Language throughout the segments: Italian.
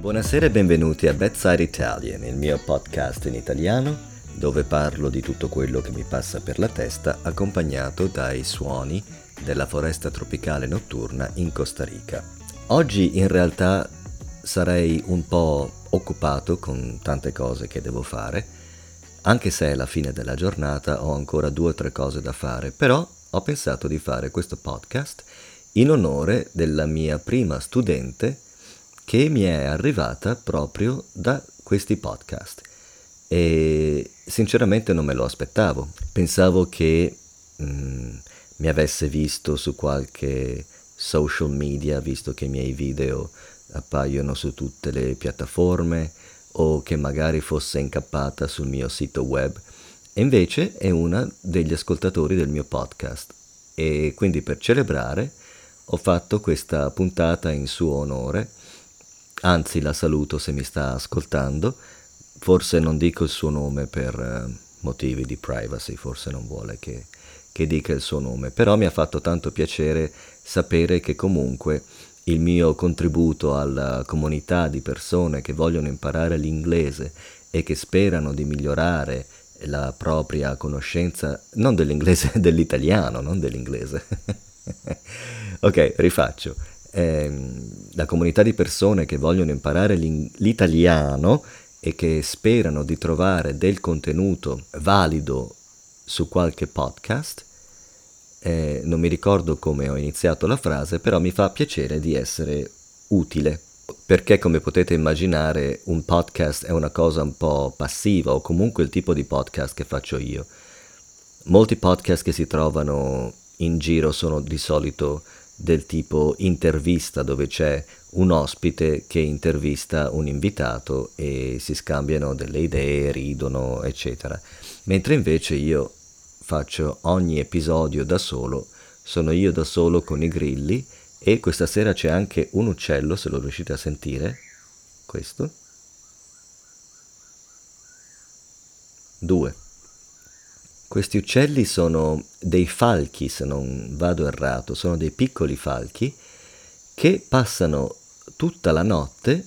Buonasera e benvenuti a Bedside Italian, il mio podcast in italiano dove parlo di tutto quello che mi passa per la testa accompagnato dai suoni della foresta tropicale notturna in Costa Rica. Oggi in realtà sarei un po' occupato con tante cose che devo fare, anche se è la fine della giornata ho ancora due o tre cose da fare, però ho pensato di fare questo podcast in onore della mia prima studente che mi è arrivata proprio da questi podcast e sinceramente non me lo aspettavo. Pensavo che mh, mm, mi avesse visto su qualche social media, visto che i miei video appaiono su tutte le piattaforme o che magari fosse incappata sul mio sito web. E invece è una degli ascoltatori del mio podcast e quindi per celebrare ho fatto questa puntata in suo onore, anzi la saluto se mi sta ascoltando, forse non dico il suo nome per uh, motivi di privacy, forse non vuole che, che dica il suo nome, però mi ha fatto tanto piacere sapere che comunque il mio contributo alla comunità di persone che vogliono imparare l'inglese e che sperano di migliorare la propria conoscenza, non dell'inglese, dell'italiano, non dell'inglese. ok, rifaccio. Eh, la comunità di persone che vogliono imparare l'italiano e che sperano di trovare del contenuto valido su qualche podcast, eh, non mi ricordo come ho iniziato la frase, però mi fa piacere di essere utile perché come potete immaginare un podcast è una cosa un po' passiva o comunque il tipo di podcast che faccio io. Molti podcast che si trovano in giro sono di solito del tipo intervista dove c'è un ospite che intervista un invitato e si scambiano delle idee, ridono, eccetera. Mentre invece io faccio ogni episodio da solo, sono io da solo con i grilli e questa sera c'è anche un uccello, se lo riuscite a sentire, questo. Due. Questi uccelli sono dei falchi, se non vado errato, sono dei piccoli falchi che passano tutta la notte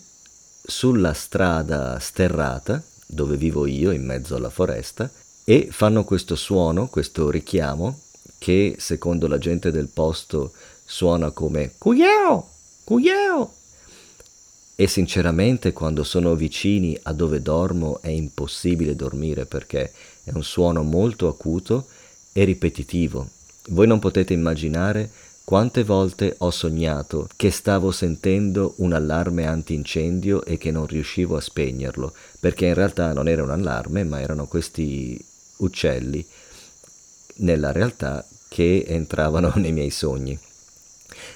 sulla strada sterrata dove vivo io in mezzo alla foresta e fanno questo suono, questo richiamo che secondo la gente del posto suona come Cuyeo, Cuyeo. E sinceramente quando sono vicini a dove dormo è impossibile dormire perché è un suono molto acuto e ripetitivo. Voi non potete immaginare quante volte ho sognato che stavo sentendo un allarme antincendio e che non riuscivo a spegnerlo, perché in realtà non era un allarme, ma erano questi uccelli nella realtà che entravano nei miei sogni.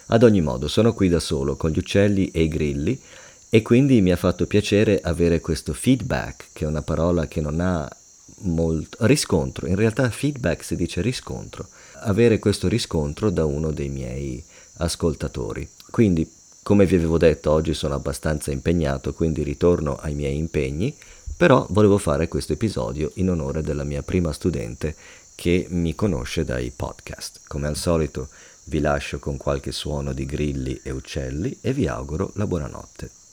Ad ogni modo, sono qui da solo con gli uccelli e i grilli e quindi mi ha fatto piacere avere questo feedback, che è una parola che non ha molto riscontro, in realtà feedback si dice riscontro, avere questo riscontro da uno dei miei ascoltatori. Quindi, come vi avevo detto, oggi sono abbastanza impegnato, quindi ritorno ai miei impegni, però volevo fare questo episodio in onore della mia prima studente che mi conosce dai podcast. Come al solito vi lascio con qualche suono di grilli e uccelli e vi auguro la buonanotte.